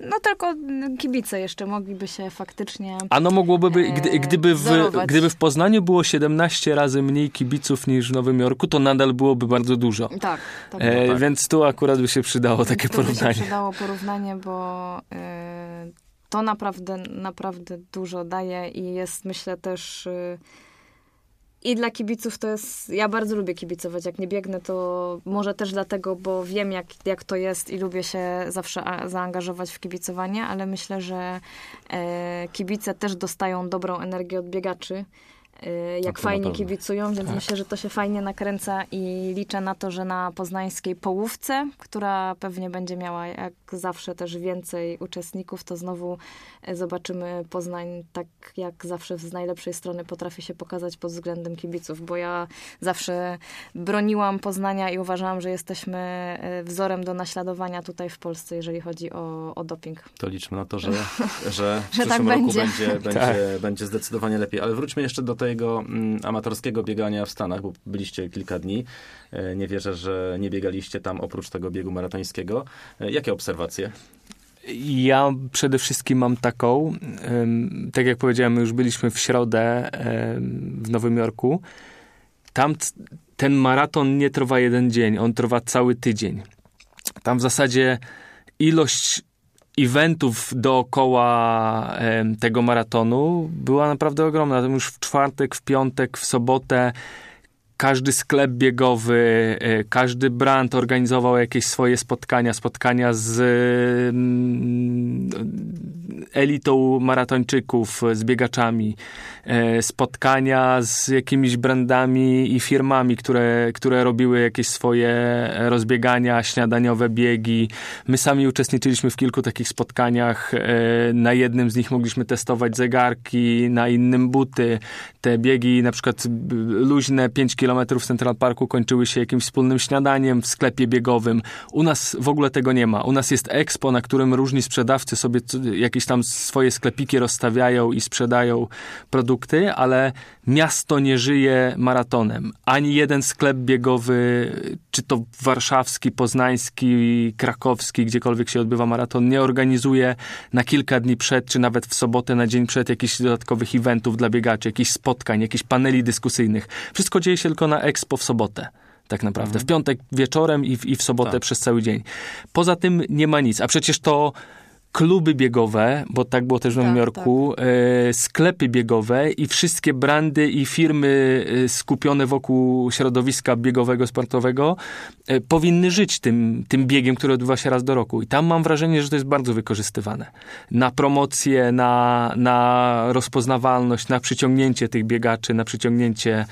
No tylko kibice jeszcze mogliby się faktycznie... Ano mogłoby, by, e, gdy, gdyby, w, gdyby w Poznaniu było 17 razy mniej kibiców niż w Nowym Jorku, to nadal byłoby bardzo dużo. Tak, tak. E, tak. Więc tu akurat by się przydało takie to by się porównanie. przydało porównanie, bo y, to naprawdę, naprawdę dużo daje i jest myślę też y, i dla kibiców to jest, ja bardzo lubię kibicować, jak nie biegnę to może też dlatego, bo wiem jak, jak to jest i lubię się zawsze zaangażować w kibicowanie, ale myślę, że e, kibice też dostają dobrą energię od biegaczy. E, Jak fajnie kibicują, więc Tak. myślę, że to się fajnie nakręca i liczę na to, że na poznańskiej połówce, która pewnie będzie miała jak zawsze też więcej uczestników, to znowu e, zobaczymy Poznań tak jak zawsze z najlepszej strony potrafi się pokazać pod względem kibiców, bo ja zawsze broniłam Poznania i uważałam, że jesteśmy e, wzorem do naśladowania tutaj w Polsce, jeżeli chodzi o, o doping. To liczmy na to, że, że w Że tak przyszłym roku będzie. będzie, będzie, Tak. będzie zdecydowanie lepiej. Ale wróćmy jeszcze do tego mm, amatorskiego biegania w Stanach, bo byliście kilka dni. E, Nie wierzę, że nie biegaliście tam oprócz tego biegu maratońskiego. E, Jakie obserwacje? Ja przede wszystkim mam taką, tak jak powiedziałem, już byliśmy w środę w Nowym Jorku. Tam ten maraton nie trwa jeden dzień, on trwa cały tydzień. Tam w zasadzie ilość eventów dookoła tego maratonu była naprawdę ogromna. Już w czwartek, w piątek, w sobotę każdy sklep biegowy, e, każdy brand organizował jakieś swoje spotkania, spotkania z mm, elitą maratończyków, z biegaczami, e, spotkania z jakimiś brandami i firmami, które, które robiły jakieś swoje rozbiegania, śniadaniowe biegi. My sami uczestniczyliśmy w kilku takich spotkaniach. E, Na jednym z nich mogliśmy testować zegarki, na innym buty. Te biegi, na przykład luźne 5 km w Central Parku kończyły się jakimś wspólnym śniadaniem w sklepie biegowym. U nas w ogóle tego nie ma. U nas jest expo, na którym różni sprzedawcy sobie jakieś tam swoje sklepiki rozstawiają i sprzedają produkty, ale miasto nie żyje maratonem. Ani jeden sklep biegowy, czy to warszawski, poznański, krakowski, gdziekolwiek się odbywa maraton, nie organizuje na kilka dni przed, czy nawet w sobotę na dzień przed jakichś dodatkowych eventów dla biegaczy, jakichś spotkań, jakichś paneli dyskusyjnych. Wszystko dzieje się tylko na Expo w sobotę tak naprawdę. Mhm. W piątek wieczorem i w, i w sobotę tak. przez cały dzień. Poza tym nie ma nic. A przecież to kluby biegowe, bo tak było też w Nowym tak, Jorku, tak. E, sklepy biegowe i wszystkie brandy i firmy e, skupione wokół środowiska biegowego, sportowego e, powinny żyć tym, tym biegiem, który odbywa się raz do roku. I tam mam wrażenie, że to jest bardzo wykorzystywane. Na promocję, na, na rozpoznawalność, na przyciągnięcie tych biegaczy, na przyciągnięcie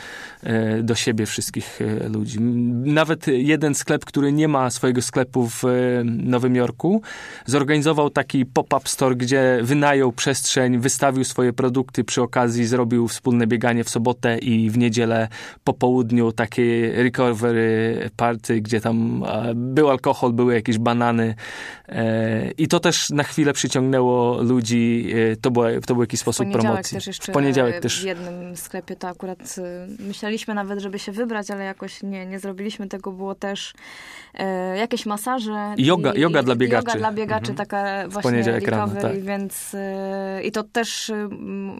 do siebie wszystkich ludzi. Nawet jeden sklep, który nie ma swojego sklepu w Nowym Jorku, zorganizował taki taki pop-up store, gdzie wynajął przestrzeń, wystawił swoje produkty, przy okazji zrobił wspólne bieganie w sobotę i w niedzielę po południu takie recovery party, gdzie tam e, był alkohol, były jakieś banany e, i to też na chwilę przyciągnęło ludzi, e, to, było, to był jakiś sposób promocji. Też jeszcze w poniedziałek też. W jednym sklepie to akurat myśleliśmy nawet, żeby się wybrać, ale jakoś nie, nie zrobiliśmy tego, było też jakieś masaże. Yoga, i, yoga dla biegaczy. Yoga dla biegaczy, mhm. taka właśnie poniedziałek rano, tak. więc y, i to też y,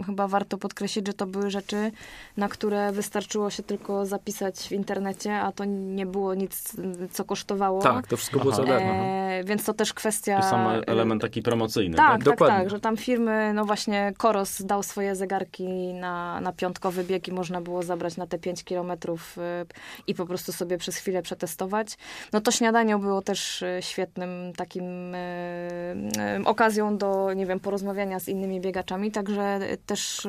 chyba warto podkreślić, że to były rzeczy, na które wystarczyło się tylko zapisać w internecie, a to nie było nic, co kosztowało. Tak, to wszystko było za darmo. E, więc to też kwestia... I sam element taki promocyjny. Tak, tak, tak, Dokładnie. tak, że tam firmy, no właśnie Koros dał swoje zegarki na, na piątkowy bieg i można było zabrać na te 5 kilometrów y, i po prostu sobie przez chwilę przetestować. No to śniadanie było też y, świetnym takim okazją do, nie wiem, porozmawiania z innymi biegaczami, także też y,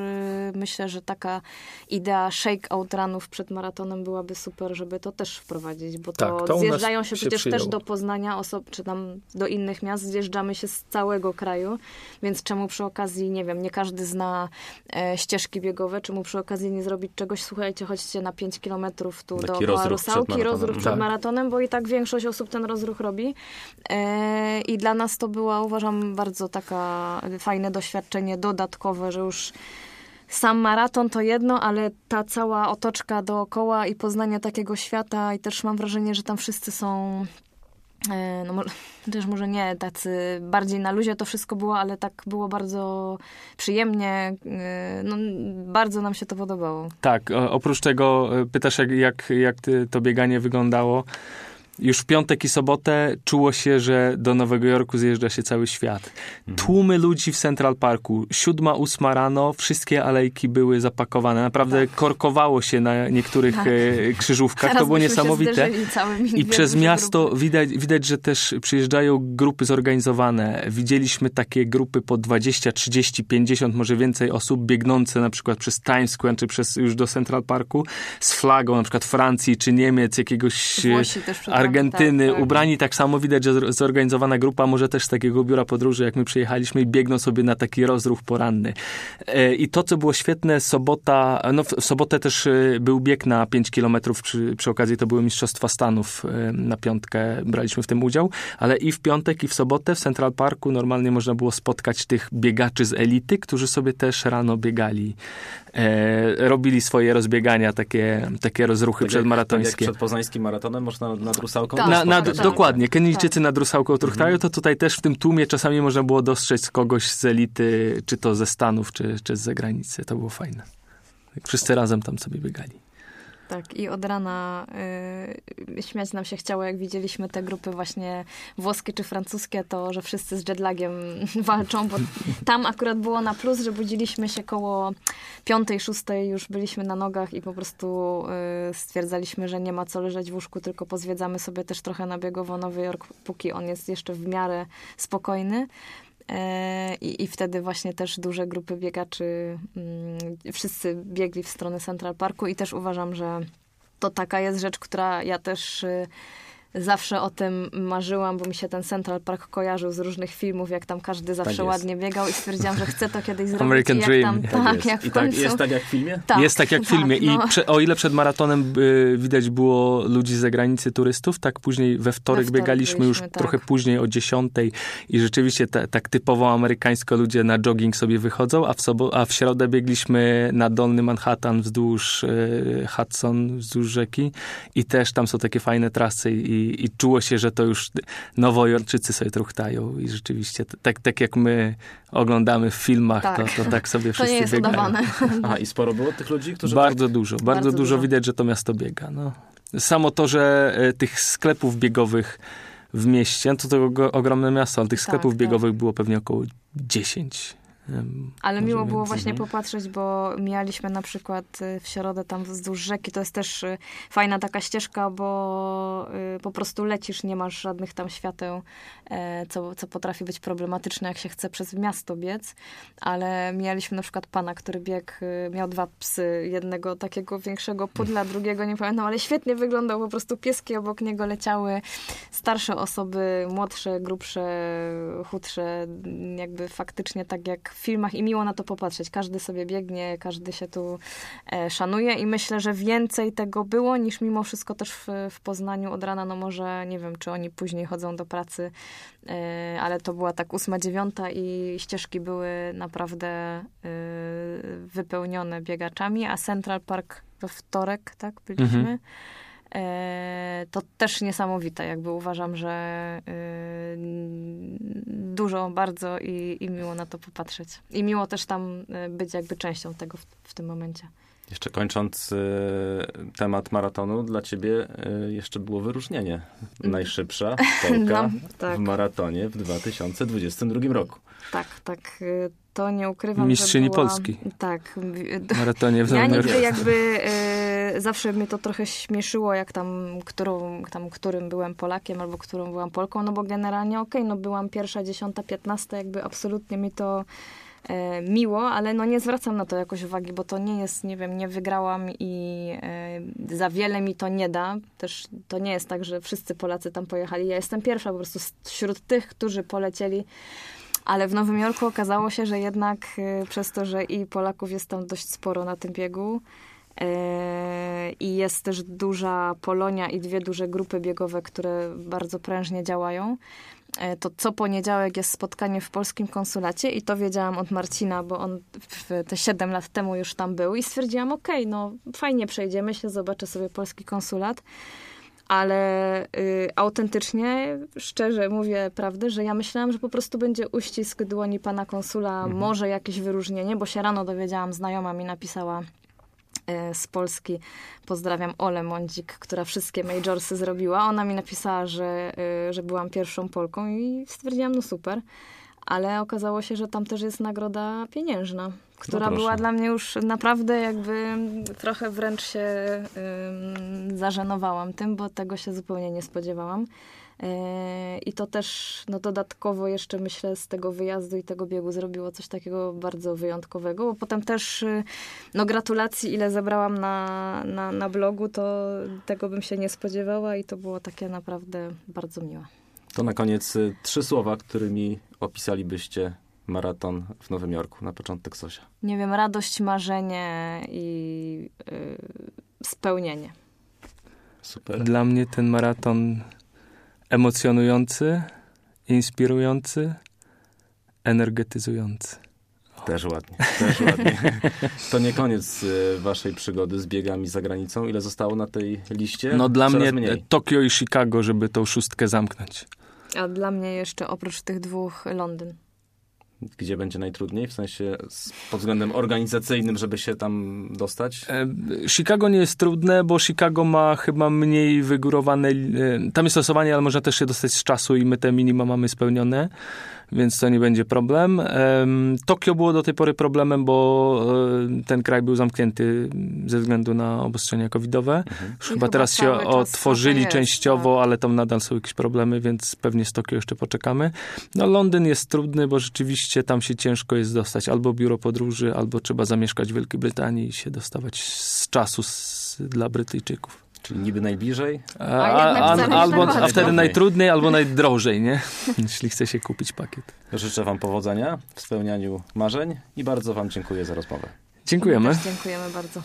myślę, że taka idea shake-out runów przed maratonem byłaby super, żeby to też wprowadzić, bo to, tak, to zjeżdżają się, się przecież przyjął. też do Poznania osób, czy tam do innych miast, zjeżdżamy się z całego kraju, więc czemu przy okazji, nie wiem, nie każdy zna e, ścieżki biegowe, czemu przy okazji nie zrobić czegoś, słuchajcie, chodźcie na 5 kilometrów tu Taki do Rusałki, rozruch przed tak. maratonem, bo i tak większość osób ten rozruch robi e, i dla nas to była, uważam, bardzo taka fajne doświadczenie dodatkowe, że już sam maraton to jedno, ale ta cała otoczka dookoła i poznanie takiego świata i też mam wrażenie, że tam wszyscy są e, no może, też może nie tacy bardziej na luzie to wszystko było, ale tak było bardzo przyjemnie. E, no, bardzo nam się to podobało. Tak, oprócz tego e, pytasz, jak, jak, jak to bieganie wyglądało już w piątek i sobotę czuło się, że do Nowego Jorku zjeżdża się cały świat. Mhm. Tłumy ludzi w Central Parku. Siódma, ósma rano, wszystkie alejki były zapakowane. Naprawdę tak. korkowało się na niektórych tak. E, krzyżówkach. Teraz to było niesamowite. I przez miasto widać, widać, że też przyjeżdżają grupy zorganizowane. Widzieliśmy takie grupy po 20, 30, 50, może więcej osób biegnące na przykład przez Times Square, czy przez już do Central Parku z flagą na przykład Francji, czy Niemiec, jakiegoś Włosi też Argentyny, tak, tak. ubrani tak samo, widać, że zorganizowana grupa, może też z takiego biura podróży, jak my przyjechaliśmy i biegną sobie na taki rozruch poranny. E, I to, co było świetne, sobota, no w sobotę też e, był bieg na 5 kilometrów, przy, przy okazji to były Mistrzostwa Stanów e, na piątkę, braliśmy w tym udział, ale i w piątek, i w sobotę w Central Parku normalnie można było spotkać tych biegaczy z elity, którzy sobie też rano biegali e, robili swoje rozbiegania, takie, takie rozruchy tak przedmaratońskie. Tak jak przed poznańskim maratonem można nad rusałką tak, na, na, tak, Dokładnie, tak. Kenijczycy tak. nad rusałką truchtają, mhm. to tutaj też w tym tłumie czasami można było dostrzec kogoś z elity, czy to ze Stanów, czy, czy z zagranicy. To było fajne. Wszyscy razem tam sobie biegali. Tak, i od rana y, śmiać nam się chciało, jak widzieliśmy te grupy właśnie włoskie czy francuskie, to, że wszyscy z jetlagiem walczą, bo tam akurat było na plus, że budziliśmy się koło piątej, szóstej, już byliśmy na nogach i po prostu y, stwierdzaliśmy, że nie ma co leżeć w łóżku, tylko pozwiedzamy sobie też trochę na biegowo Nowy Jork, póki on jest jeszcze w miarę spokojny. E, I, I wtedy właśnie też duże grupy biegaczy, mm, wszyscy biegli w stronę Central Parku i też uważam, że to taka jest rzecz, która ja też y, zawsze o tym marzyłam, bo mi się ten Central Park kojarzył z różnych filmów, jak tam każdy zawsze jest. ładnie biegał i stwierdziłam, że chcę to kiedyś zrobić. American I jak Dream. Tam, Tak tak, jest. jak w I tak, końcu. jest tak jak w filmie? Tak, jest tak jak w filmie. no. I prze, o ile przed maratonem y, widać było ludzi z zagranicy, turystów, tak później we wtorek, wtorek biegaliśmy już byliśmy, tak. trochę później o 10 i rzeczywiście ta, tak typowo amerykańsko ludzie na jogging sobie wychodzą, a w, sobo- a w środę biegliśmy na Dolny Manhattan wzdłuż y, Hudson, wzdłuż rzeki i też tam są takie fajne trasy i, i czuło się, że to już nowojorczycy sobie truchtają i rzeczywiście tak, tak jak my oglądamy w filmach, Tak. to, to tak sobie To wszyscy nie jest biegają. udawane. Aha, i sporo było tych ludzi, którzy... Bardzo dużo, bardzo, Bardzo dużo dużo. widać, że to miasto biega. No. Samo to, że e, tych sklepów biegowych w mieście, no to to ogromne miasto, ale tych Tak, sklepów tak. biegowych było pewnie około 10. Ale miło było właśnie Mhm. popatrzeć, bo mijaliśmy na przykład y, w środę tam wzdłuż rzeki. To jest też y, fajna taka ścieżka, bo y, po prostu lecisz, nie masz żadnych tam świateł, co, co potrafi być problematyczne, jak się chce przez miasto biec. Ale mijaliśmy na przykład pana, który biegł, y, miał dwa psy, jednego takiego większego pudla, drugiego nie pamiętam, ale świetnie wyglądał, po prostu pieski obok niego leciały, starsze osoby, młodsze, grubsze, chudsze, jakby faktycznie tak jak w filmach i miło na to popatrzeć. Każdy sobie biegnie, każdy się tu e, szanuje i myślę, że więcej tego było niż mimo wszystko też w, w Poznaniu od rana, no może nie wiem, czy oni później chodzą do pracy, e, ale to była tak ósma, dziewiąta i ścieżki były naprawdę e, wypełnione biegaczami, a Central Park we wtorek, tak, byliśmy. Mhm. E, to też niesamowite. Jakby uważam, że e, dużo bardzo i, i miło na to popatrzeć. I miło też tam e, być jakby częścią tego w, w tym momencie. Jeszcze kończąc e, temat maratonu, dla ciebie e, jeszcze było wyróżnienie. Najszybsza Polka Dla- tak. w maratonie w 2022 roku. Tak, tak. e, To nie ukrywam, Mistrzyni że była, Polski. Tak. W maratonie w Ja nigdy jakby e, zawsze mnie to trochę śmieszyło, jak tam, którą, tam, którym byłem Polakiem albo którą byłam Polką, no bo generalnie okej, no byłam pierwsza, dziesiąta, piętnasta, jakby absolutnie mi to miło, ale no nie zwracam na to jakoś uwagi, bo to nie jest, nie wiem, nie wygrałam i e, za wiele mi to nie da. Też to nie jest tak, że wszyscy Polacy tam pojechali. Ja jestem pierwsza po prostu wśród tych, którzy polecieli ale w Nowym Jorku okazało się, że jednak e, przez to, że i Polaków jest tam dość sporo na tym biegu e, i jest też duża Polonia i dwie duże grupy biegowe, które bardzo prężnie działają, e, to co poniedziałek jest spotkanie w polskim konsulacie i to wiedziałam od Marcina, bo on te 7 lat temu już tam był i stwierdziłam, okej, no fajnie przejdziemy się, zobaczę sobie polski konsulat. Ale y, autentycznie, szczerze mówię prawdę, że ja myślałam, że po prostu będzie uścisk dłoni pana konsula, może jakieś wyróżnienie, bo się rano dowiedziałam, znajoma mi napisała z Polski, pozdrawiam Olę Mądzik, która wszystkie majorsy zrobiła. Ona mi napisała, że, y, że byłam pierwszą Polką i stwierdziłam, no super. Ale okazało się, że tam też jest nagroda pieniężna, która proszę. była dla mnie już naprawdę jakby trochę wręcz się ym, zażenowałam tym, bo tego się zupełnie nie spodziewałam. Yy, I to też no, dodatkowo jeszcze myślę z tego wyjazdu i tego biegu zrobiło coś takiego bardzo wyjątkowego, bo potem też yy, no gratulacji ile zebrałam na, na, na blogu, to tego bym się nie spodziewała i to było takie naprawdę bardzo miłe. To na koniec y, trzy słowa, którymi opisalibyście maraton w Nowym Jorku na początek Sosia. Nie wiem, radość, marzenie i yy, spełnienie. Super. Dla mnie ten maraton emocjonujący, inspirujący, energetyzujący. Też ładnie, też ładnie. To nie koniec y, waszej przygody z biegami za granicą. Ile zostało na tej liście? No dla Coraz mnie mniej. Tokio i Chicago, żeby tą szóstkę zamknąć. A dla mnie jeszcze oprócz tych dwóch Londyn. Gdzie będzie najtrudniej? W sensie pod względem organizacyjnym, żeby się tam dostać? E, Chicago nie jest trudne, bo Chicago ma chyba mniej wygórowane. e, Tam jest losowanie, ale można też się dostać z czasu i my te minima mamy spełnione, więc to nie będzie problem. Em, Tokio było do tej pory problemem, bo e, ten kraj był zamknięty ze względu na obostrzenia covidowe. Już I chyba chyba teraz się otworzyli jest, częściowo, tak. ale tam nadal są jakieś problemy, więc pewnie z Tokio jeszcze poczekamy. No Londyn jest trudny, bo rzeczywiście tam się ciężko jest dostać albo biuro podróży, albo trzeba zamieszkać w Wielkiej Brytanii i się dostawać z czasu z, dla Brytyjczyków. Czyli niby najbliżej. A, A a, albo, a wtedy najtrudniej, albo najdrożej, nie? Jeśli chce się kupić pakiet. Życzę Wam powodzenia w spełnianiu marzeń i bardzo Wam dziękuję za rozmowę. Dziękujemy. Też dziękujemy bardzo.